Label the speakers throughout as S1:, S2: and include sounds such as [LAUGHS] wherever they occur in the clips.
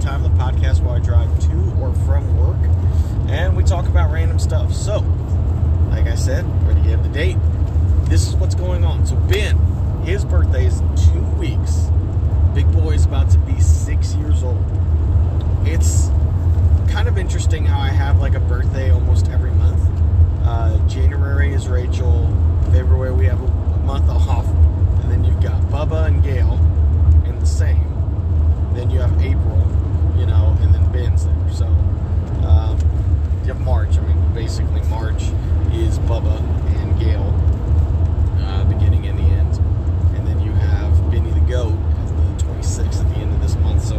S1: Time, the podcast where I drive to or from work, and we talk about random stuff. So, like I said, ready to give the date. This is what's going on. So, Ben, his birthday is in two weeks. Big boy's about to be six years old. It's kind of interesting how I have like a birthday almost every month. Uh, January is Rachel. February we have a month off, and then you've got Bubba and Gail in the same. Then you have April, you know, and then Ben's there. So um, you have March. I mean, basically March is Bubba and Gail, uh, beginning and the end, and then you have Benny the Goat the 26th at the end of this month. So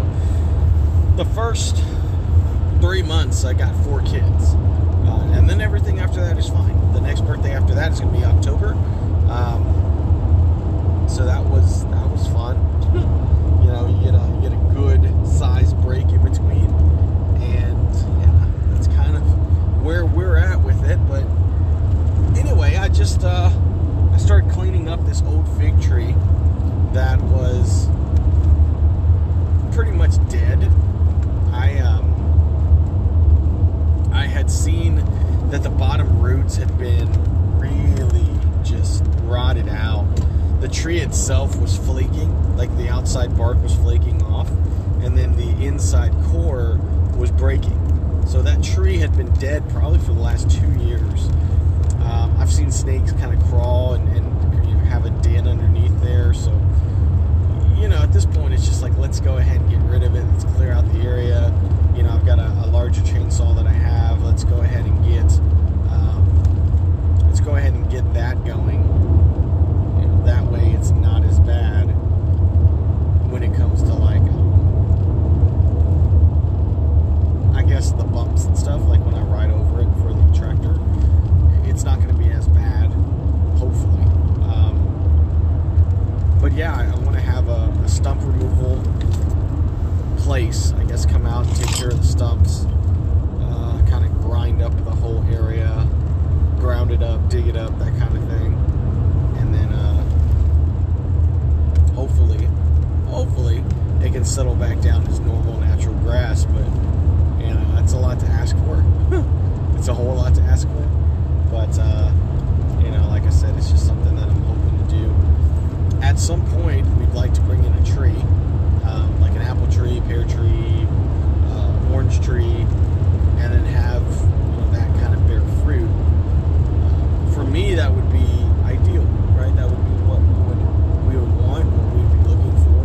S1: the first three months, I got four kids. Uh, and then everything after that is fine. The next birthday after that is going to be October. Um, so that was that was fun. [LAUGHS] you know, you get a you get a good size break in between, and yeah, that's kind of where we're at with it. But anyway, I just uh, I started cleaning up this old fig tree that was pretty much dead. I um, I had seen that the bottom roots had been really just rotted out. The tree itself was flaking, like the outside bark was flaking off, and then the inside core was breaking. So that tree had been dead probably for the last two years. Um, I've seen snakes kind of crawl and, and have a den underneath there, so you know, at this point, it's just like, let's go ahead and get rid of it. Let's clear out the area. You know, I've got a, a larger chainsaw that I have. Let's go ahead and get, um, let's go ahead and get that going. You know, that way it's not as bad when it comes to like, I guess the bumps and stuff, like when I ride over it it's not going to be as bad, hopefully. Um, but yeah, I, I want to have a, a stump removal place. I guess come out and take care of the stumps, uh, kind of grind up the whole area, ground it up, dig it up, that kind of thing, and then uh, hopefully, hopefully it can settle back down as normal natural grass. But you know, that's a lot to ask for. it's a whole lot to ask for. But uh, you know, like I said, it's just something that I'm hoping to do at some point we'd like to bring in a tree, um, like an apple tree, pear tree, uh, orange tree, and then have you know, that kind of bear fruit. Uh, for me, that would be ideal, right? That would be what we would, we would want, what we'd be looking for.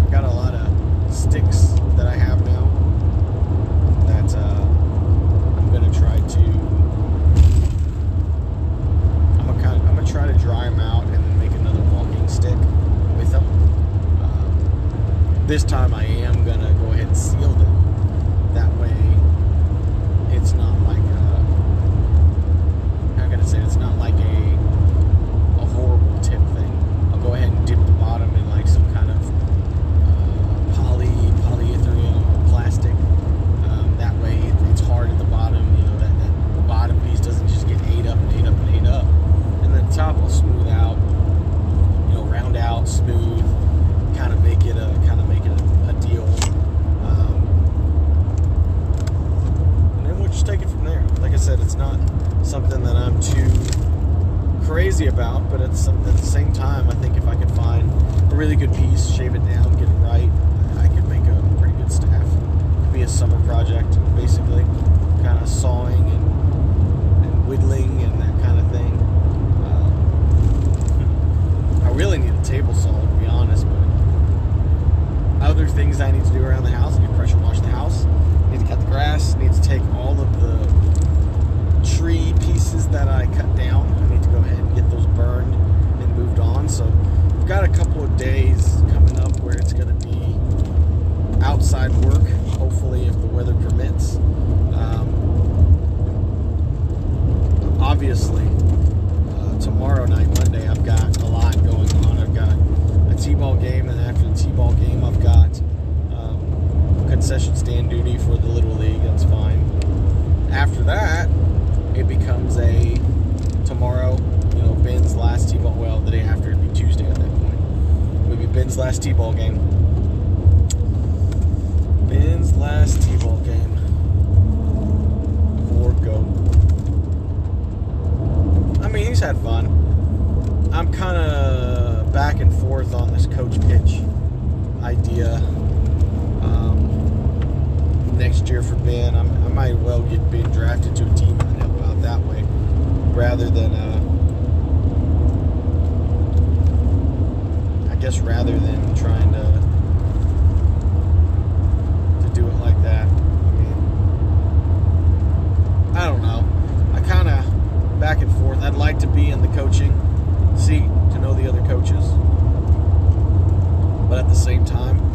S1: I've got a lot of sticks that I have now that uh, I'm gonna try to I'm gonna kind of, I'm gonna try to dry them out and then make another walking stick with them. Um, this time I am gonna go ahead and seal them. That way, it's not like Ben's last T-ball game. Ben's last T-ball game. Or go. I mean, he's had fun. I'm kind of back and forth on this coach pitch idea. Um, next year for Ben, I'm, i might well get Ben drafted to a team out that way, rather than. Uh, guess rather than trying to to do it like that. I mean, I don't know. I kind of back and forth. I'd like to be in the coaching seat to know the other coaches, but at the same time.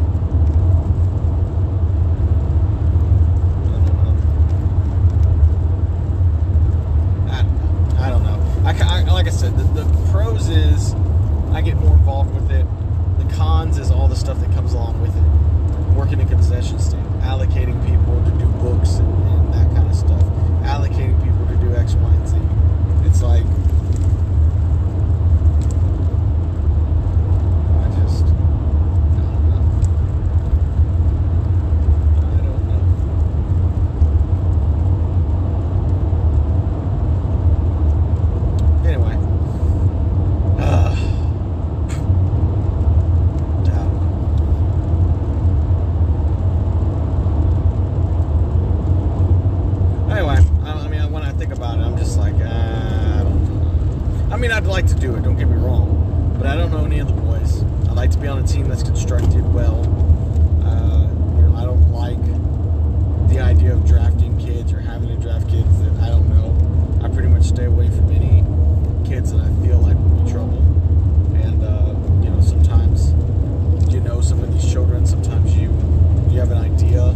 S1: I mean, I'd like to do it. Don't get me wrong, but I don't know any of the boys. I like to be on a team that's constructed well. Uh, you know, I don't like the idea of drafting kids or having to draft kids that I don't know. I pretty much stay away from any kids that I feel like will be trouble. And uh, you know, sometimes you know some of these children. Sometimes you you have an idea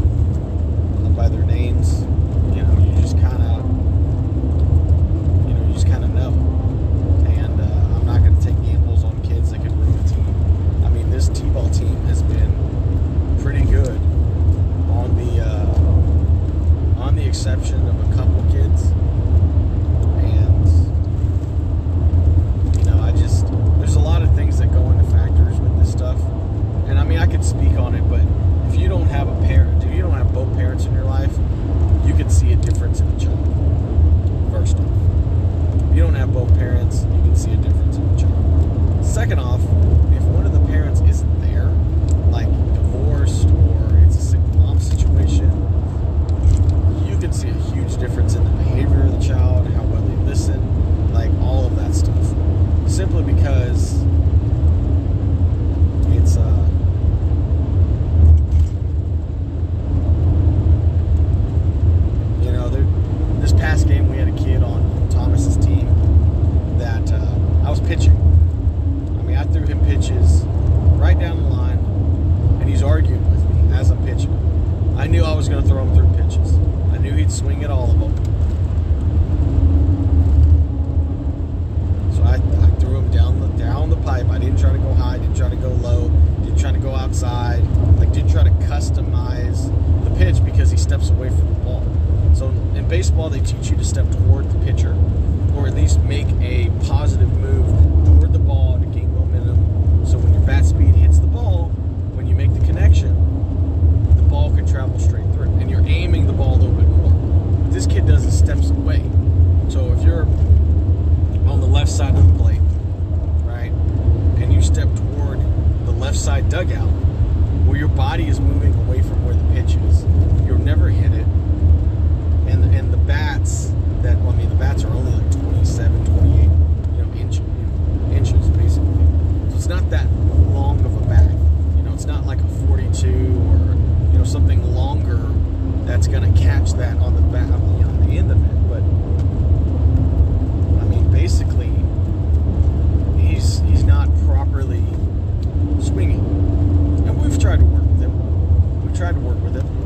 S1: by their names exception It's not like a 42 or you know something longer that's going to catch that on the back, on the end of it. But I mean, basically, he's he's not properly swinging, and we've tried to work with him. We've tried to work with him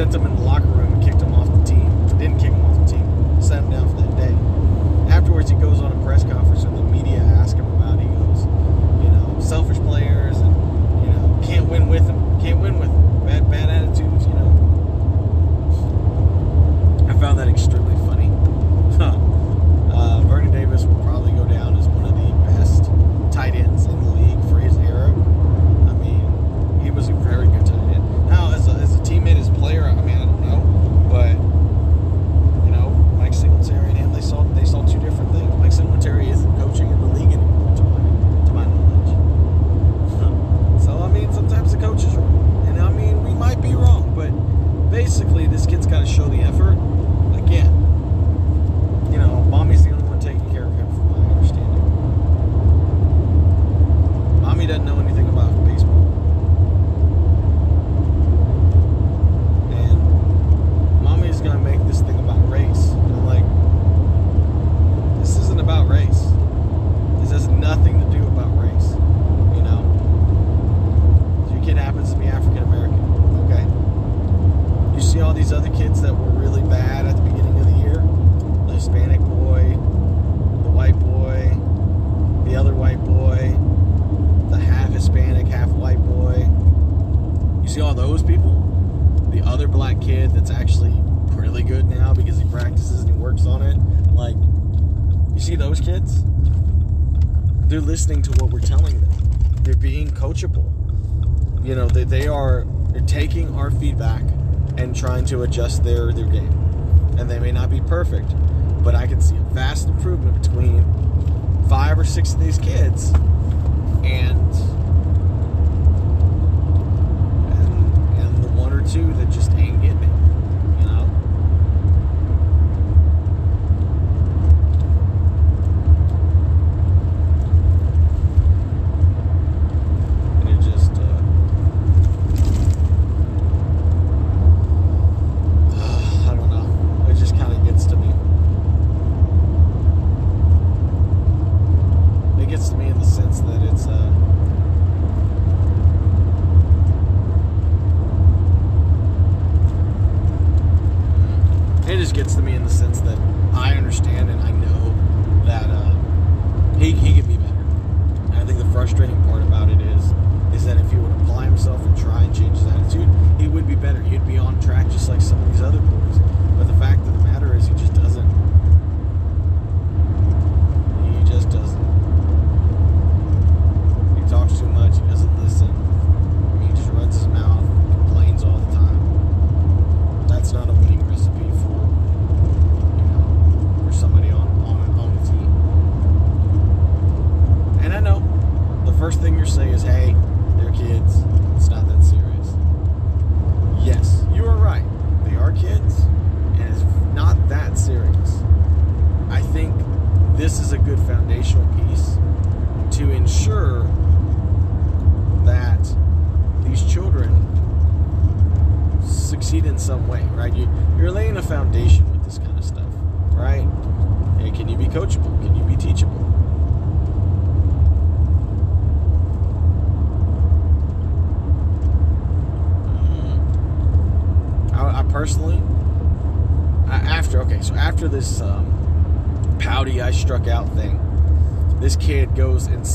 S1: sent him in the locker room and kicked him off the team. Didn't kick him off the team. Sat him down for that day. Afterwards, he goes on a press conference and the media ask him about. It. He goes, you know, selfish players and you know can't win with them. Can't win with them. Bad bad attitudes. You know. I found that extreme. they are taking our feedback and trying to adjust their, their game. And they may not be perfect, but I can see a vast improvement between five or six of these kids and and, and the one or two that just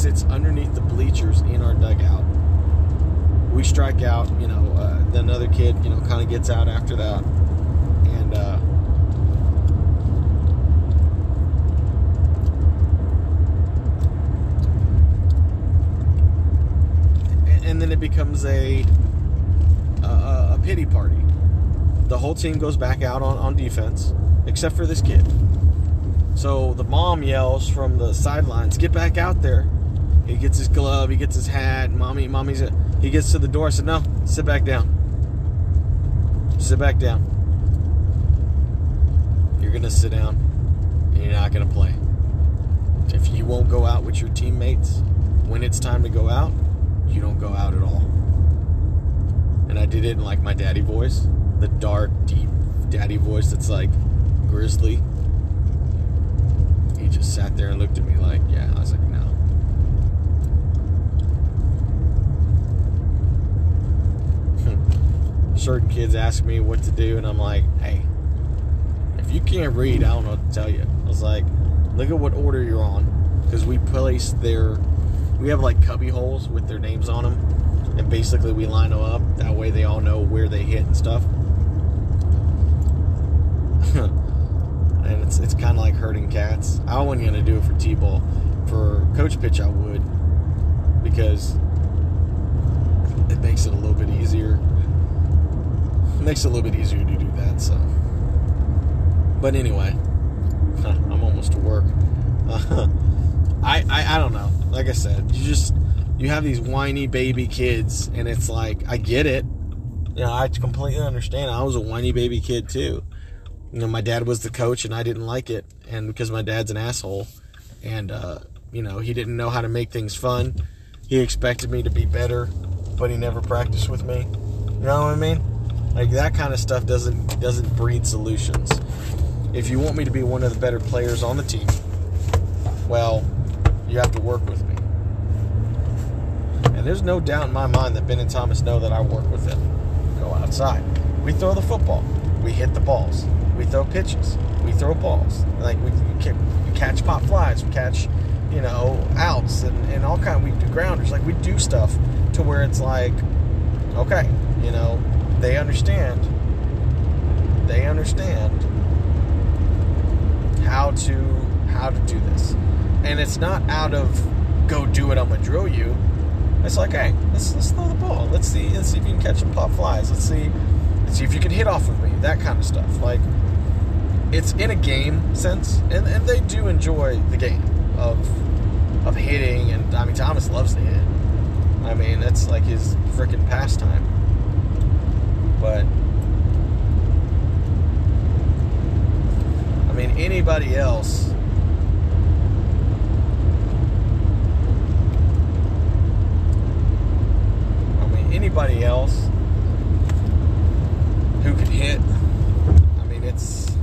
S1: sits underneath the bleachers in our dugout. We strike out, you know, uh, then another kid, you know, kind of gets out after that. And uh, and then it becomes a, a, a pity party. The whole team goes back out on, on defense, except for this kid. So the mom yells from the sidelines, "Get back out there!" He gets his glove, he gets his hat. Mommy, mommy's. A, He gets to the door. I said, "No, sit back down. Sit back down. You're gonna sit down. And you're not gonna play. If you won't go out with your teammates when it's time to go out, you don't go out at all." And I did it in like my daddy voice, the dark, deep daddy voice that's like grizzly he just sat there and looked at me like, yeah. I was like, no. Certain kids ask me what to do, and I'm like, hey, if you can't read, I don't know what to tell you. I was like, look at what order you're on. Because we place their, we have like cubby holes with their names on them. And basically, we line them up. That way, they all know where they hit and stuff. [LAUGHS] and it's it's kind of like herding cats. I wasn't gonna do it for t-ball. For coach pitch, I would because it makes it a little bit easier. Makes it a little bit easier to do that. So, but anyway, [LAUGHS] I'm almost to work. Uh, [LAUGHS] I, I I don't know. Like I said, you just you have these whiny baby kids, and it's like I get it. You know, I completely understand. I was a whiny baby kid too you know, my dad was the coach and I didn't like it. And because my dad's an asshole and, uh, you know, he didn't know how to make things fun. He expected me to be better, but he never practiced with me. You know what I mean? Like that kind of stuff doesn't doesn't breed solutions. If you want me to be one of the better players on the team, well, you have to work with me. And there's no doubt in my mind that Ben and Thomas know that I work with them. Go outside. We throw the football. We hit the balls. We throw pitches. We throw balls. Like we, we catch pop flies. We catch, you know, outs and, and all kind. We do grounders. Like we do stuff to where it's like, okay, you know, they understand. They understand how to how to do this, and it's not out of go do it. I'm gonna drill you. It's like, hey, let's let's throw the ball. Let's see let's see if you can catch some pop flies. Let's see let's see if you can hit off of me. That kind of stuff. Like it's in a game sense, and, and they do enjoy the game of of hitting. And I mean, Thomas loves to hit. I mean, that's like his freaking pastime. But I mean, anybody else. I mean, anybody else who could hit. I mean, it's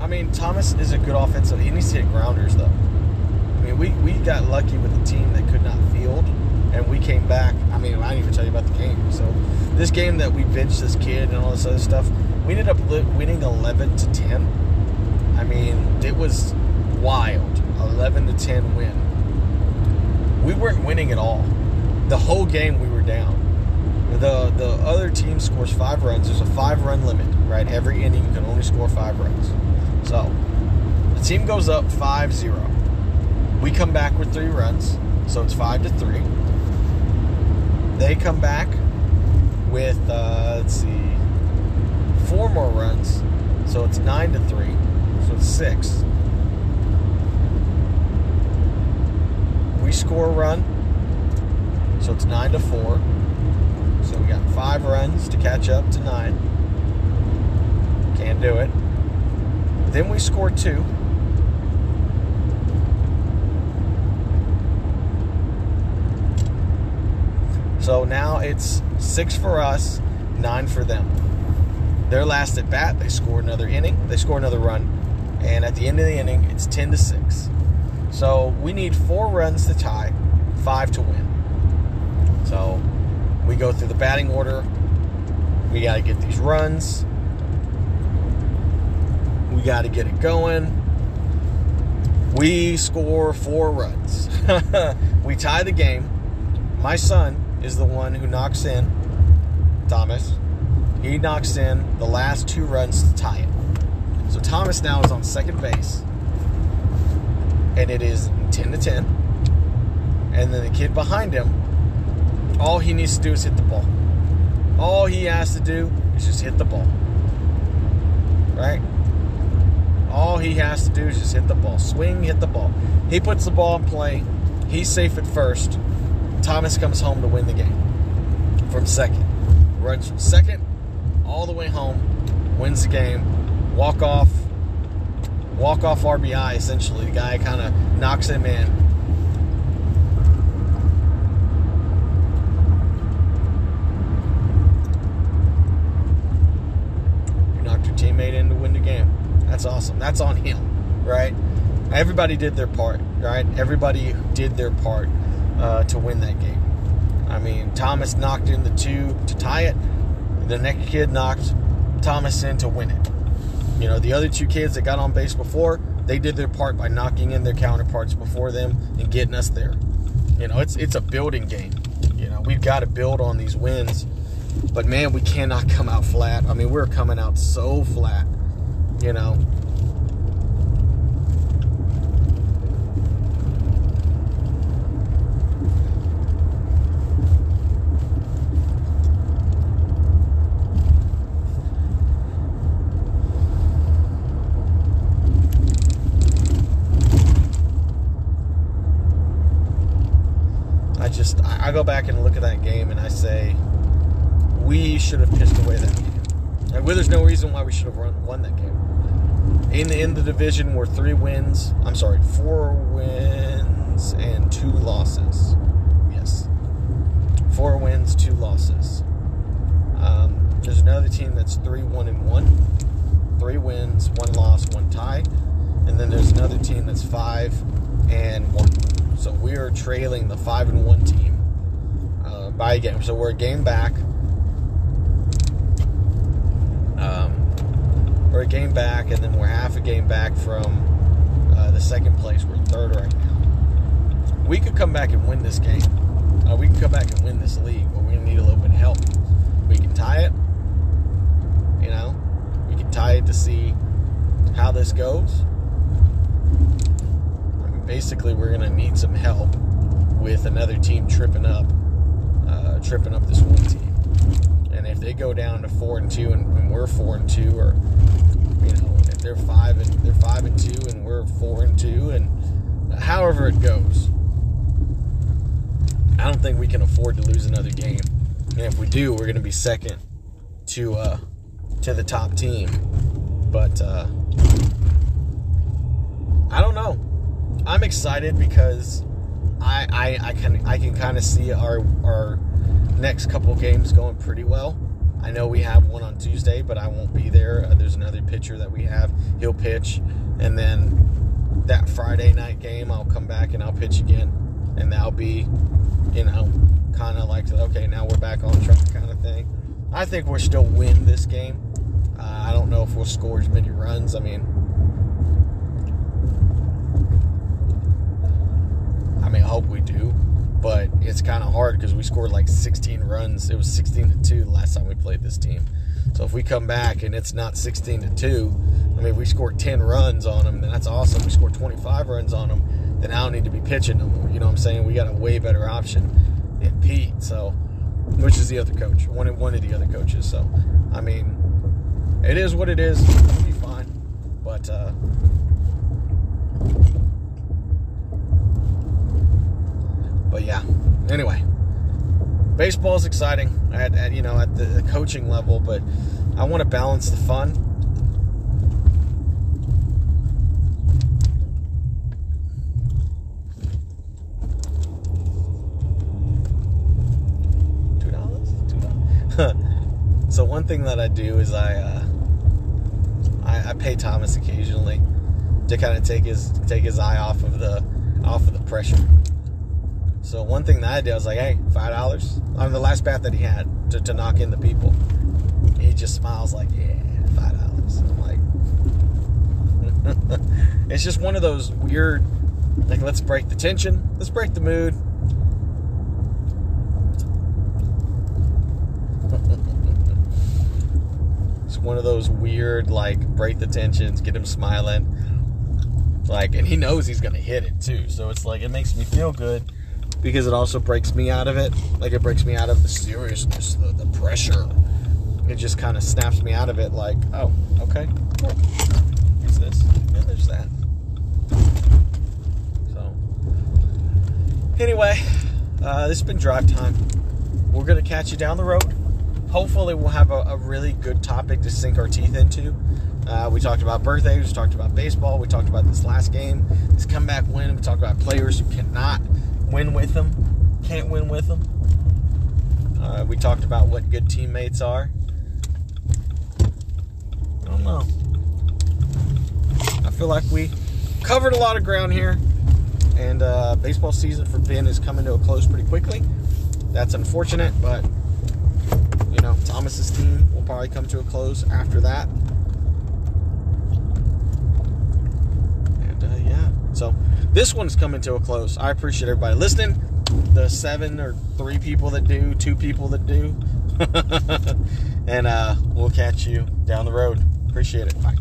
S1: I mean, Thomas is a good offensive. He needs to hit grounders, though. I mean, we, we got lucky with a team that could not field, and we came back. I mean, I didn't even tell you about the game. So, this game that we benched this kid and all this other stuff, we ended up winning 11 to 10. I mean, it was wild. 11 to 10 win. We weren't winning at all. The whole game we were down. The the other team scores five runs. There's a five run limit, right? Every inning you can only score five runs. So the team goes up 5 0. We come back with three runs, so it's 5 to 3. They come back with, uh, let's see, four more runs, so it's 9 to 3. So it's 6. We score a run, so it's 9 to 4. So we got five runs to catch up to 9. Can't do it. Then we score two. So now it's six for us, nine for them. Their last at bat, they score another inning, they score another run, and at the end of the inning, it's 10 to 6. So we need four runs to tie, five to win. So we go through the batting order. We got to get these runs. We got to get it going. We score four runs. [LAUGHS] we tie the game. My son is the one who knocks in, Thomas. He knocks in the last two runs to tie it. So Thomas now is on second base. And it is 10 to 10. And then the kid behind him, all he needs to do is hit the ball. All he has to do is just hit the ball. Right? All he has to do is just hit the ball, swing, hit the ball. He puts the ball in play. He's safe at first. Thomas comes home to win the game from second. Runs from second all the way home, wins the game, walk off, walk off RBI essentially. The guy kind of knocks him in. You knocked your teammate in to win the game. That's awesome. That's on him, right? Everybody did their part, right? Everybody did their part uh, to win that game. I mean, Thomas knocked in the two to tie it. The next kid knocked Thomas in to win it. You know, the other two kids that got on base before, they did their part by knocking in their counterparts before them and getting us there. You know, it's it's a building game. You know, we've got to build on these wins. But man, we cannot come out flat. I mean, we're coming out so flat. You know, just I go back and look at that game and I say we should have pissed away that game. And there's no reason why we should have run, won that game. In the in the division were three wins. I'm sorry, four wins and two losses. Yes, four wins, two losses. Um, there's another team that's three one and one, three wins, one loss, one tie, and then there's another team that's five and one. So we are trailing the five and one team by a game. So we're a game back. Um, we're a game back, and then we're half a game back from uh, the second place. We're third right now. We could come back and win this game. Uh, we can come back and win this league, but we need a little bit of help. We can tie it. You know, we can tie it to see how this goes basically we're going to need some help with another team tripping up, tripping up this one team. And if they go down to four and two, and, and we're four and two, or you know, if they're five and they're five and two, and we're four and two, and however it goes, I don't think we can afford to lose another game. And if we do, we're going to be second to uh, to the top team. But uh, I don't know. I'm excited because I I, I can I can kind of see our our next couple games going pretty well. I know we have one on Tuesday, but I won't be there. Uh, there's another pitcher that we have. He'll pitch, and then that Friday night game, I'll come back and I'll pitch again, and that'll be, you know, kind of like okay, now we're back on track kind of thing. I think we'll still win this game. Uh, I don't know if we'll score as many runs. I mean, I mean, I hope we do, but it's kind of hard because we scored like 16 runs. It was 16 to two the last time we played this team. So if we come back and it's not 16 to two, I mean, if we scored 10 runs on them, then that's awesome. We scored 25 runs on them, then I don't need to be pitching them. You know what I'm saying? We got a way better option in Pete. So, which is the other coach, one of one of the other coaches. So, I mean, it is what it is. It'll be fine, but. uh But yeah, anyway, baseball is exciting at, at you know at the coaching level, but I want to balance the fun. [LAUGHS] So one thing that I do is I, uh, I I pay Thomas occasionally to kind of take his take his eye off of the off of the pressure. So one thing that I did, I was like, hey, five dollars on the last bat that he had to, to knock in the people. He just smiles like, yeah, five dollars. I'm like, [LAUGHS] it's just one of those weird, like, let's break the tension, let's break the mood. [LAUGHS] it's one of those weird, like, break the tensions, get him smiling. Like, and he knows he's gonna hit it too, so it's like it makes me feel good because it also breaks me out of it. Like it breaks me out of the seriousness, the, the pressure. It just kind of snaps me out of it. Like, oh, okay, cool. This? there's that. So, anyway, uh, this has been drive time. We're gonna catch you down the road. Hopefully, we'll have a, a really good topic to sink our teeth into. Uh, we talked about birthdays. We talked about baseball. We talked about this last game, this comeback win. We talked about players who cannot win with them, can't win with them. Uh, we talked about what good teammates are. I don't know. I feel like we covered a lot of ground here, and uh, baseball season for Ben is coming to a close pretty quickly. That's unfortunate, but you know Thomas's team will probably come to a close after that. And uh, yeah, so this one's coming to a close. I appreciate everybody listening. The seven or three people that do, two people that do, [LAUGHS] and uh, we'll catch you down the road. Appreciate it. Bye.